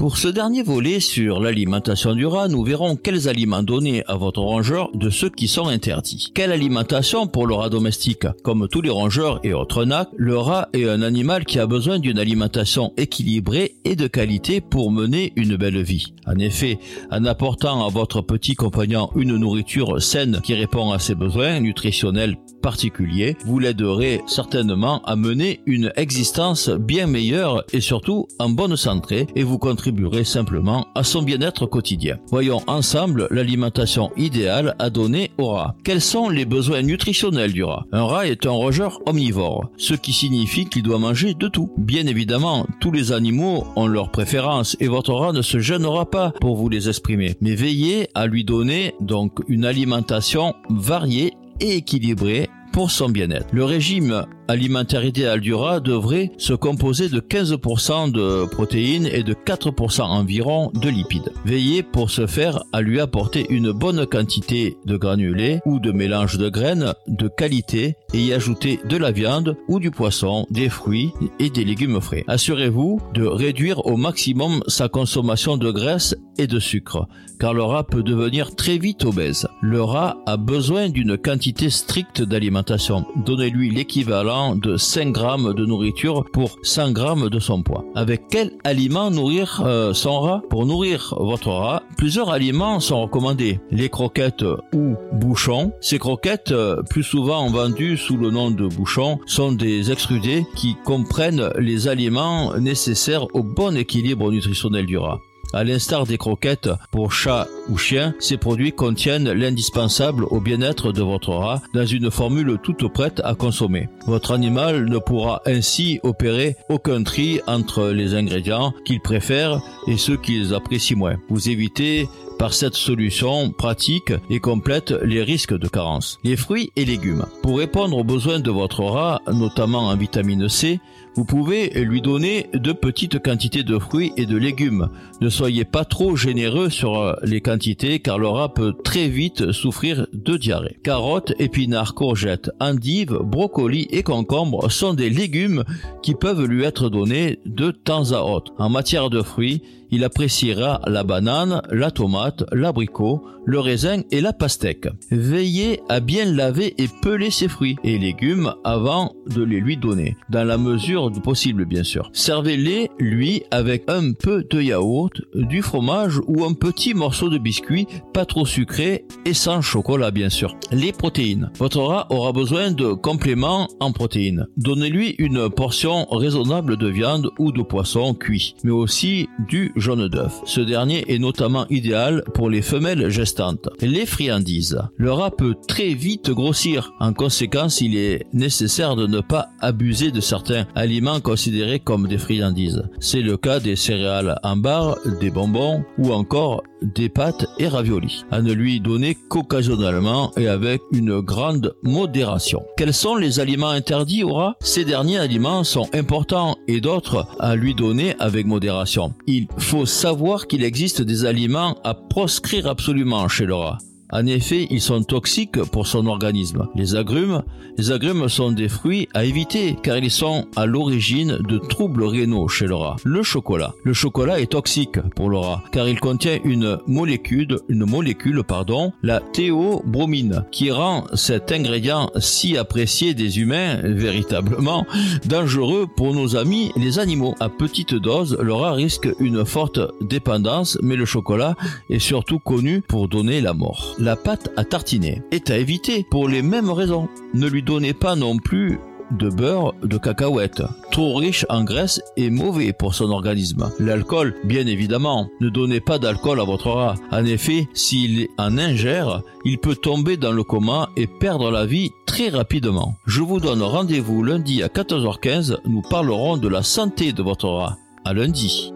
Pour ce dernier volet sur l'alimentation du rat, nous verrons quels aliments donner à votre rongeur de ceux qui sont interdits. Quelle alimentation pour le rat domestique Comme tous les rongeurs et autres nacs, le rat est un animal qui a besoin d'une alimentation équilibrée et de qualité pour mener une belle vie. En effet, en apportant à votre petit compagnon une nourriture saine qui répond à ses besoins nutritionnels particuliers, vous l'aiderez certainement à mener une existence bien meilleure et surtout en bonne santé et vous contribuerez simplement à son bien-être quotidien. Voyons ensemble l'alimentation idéale à donner au rat. Quels sont les besoins nutritionnels du rat? Un rat est un rongeur omnivore, ce qui signifie qu'il doit manger de tout. Bien évidemment, tous les animaux ont leurs préférences et votre rat ne se gênera pas pour vous les exprimer. Mais veillez à lui donner donc une alimentation variée et équilibrée pour son bien-être. Le régime alimentaire idéal du rat devrait se composer de 15% de protéines et de 4% environ de lipides. Veillez pour ce faire à lui apporter une bonne quantité de granulés ou de mélange de graines de qualité et y ajouter de la viande ou du poisson, des fruits et des légumes frais. Assurez-vous de réduire au maximum sa consommation de graisse et de sucre, car le rat peut devenir très vite obèse. Le rat a besoin d'une quantité stricte d'alimentation. Donnez-lui l'équivalent de 5 grammes de nourriture pour 100 grammes de son poids. Avec quel aliment nourrir euh, son rat? Pour nourrir votre rat, plusieurs aliments sont recommandés. Les croquettes ou bouchons. Ces croquettes, euh, plus souvent vendues sous le nom de bouchons, sont des extrudés qui comprennent les aliments nécessaires au bon équilibre nutritionnel du rat. À l'instar des croquettes pour chat ou chien, ces produits contiennent l'indispensable au bien-être de votre rat dans une formule toute prête à consommer. Votre animal ne pourra ainsi opérer aucun tri entre les ingrédients qu'il préfère et ceux qu'il apprécie moins. Vous évitez par cette solution pratique et complète les risques de carence. Les fruits et légumes. Pour répondre aux besoins de votre rat, notamment en vitamine C, vous pouvez lui donner de petites quantités de fruits et de légumes. Ne soyez pas trop généreux sur les quantités car le peut très vite souffrir de diarrhée. Carottes, épinards, courgettes, endives, brocolis et concombres sont des légumes qui peuvent lui être donnés de temps à autre. En matière de fruits, il appréciera la banane, la tomate, l'abricot, le raisin et la pastèque. Veillez à bien laver et peler ses fruits et légumes avant de les lui donner, dans la mesure du possible bien sûr. Servez-les, lui, avec un peu de yaourt, du fromage ou un petit morceau de biscuit, pas trop sucré et sans chocolat bien sûr. Les protéines. Votre rat aura besoin de compléments en protéines. Donnez-lui une portion raisonnable de viande ou de poisson cuit, mais aussi du jaune d'œuf. Ce dernier est notamment idéal pour les femelles gestantes. Les friandises. Le rat peut très vite grossir. En conséquence, il est nécessaire de ne pas abuser de certains aliments considérés comme des friandises. C'est le cas des céréales en barre, des bonbons ou encore des pâtes et raviolis. À ne lui donner qu'occasionnellement et avec une grande modération. Quels sont les aliments interdits au rat Ces derniers aliments sont importants et d'autres à lui donner avec modération. Il faut savoir qu'il existe des aliments à proscrire absolument chez le rat. En effet, ils sont toxiques pour son organisme. Les agrumes, les agrumes sont des fruits à éviter car ils sont à l'origine de troubles rénaux chez le rat. Le chocolat. Le chocolat est toxique pour le rat car il contient une molécule, une molécule pardon, la théobromine qui rend cet ingrédient si apprécié des humains véritablement dangereux pour nos amis les animaux. À petite dose, le rat risque une forte dépendance mais le chocolat est surtout connu pour donner la mort la pâte à tartiner est à éviter pour les mêmes raisons. Ne lui donnez pas non plus de beurre de cacahuète, trop riche en graisse et mauvais pour son organisme. L'alcool, bien évidemment, ne donnez pas d'alcool à votre rat. En effet, s'il en ingère, il peut tomber dans le coma et perdre la vie très rapidement. Je vous donne rendez-vous lundi à 14h15, nous parlerons de la santé de votre rat. À lundi.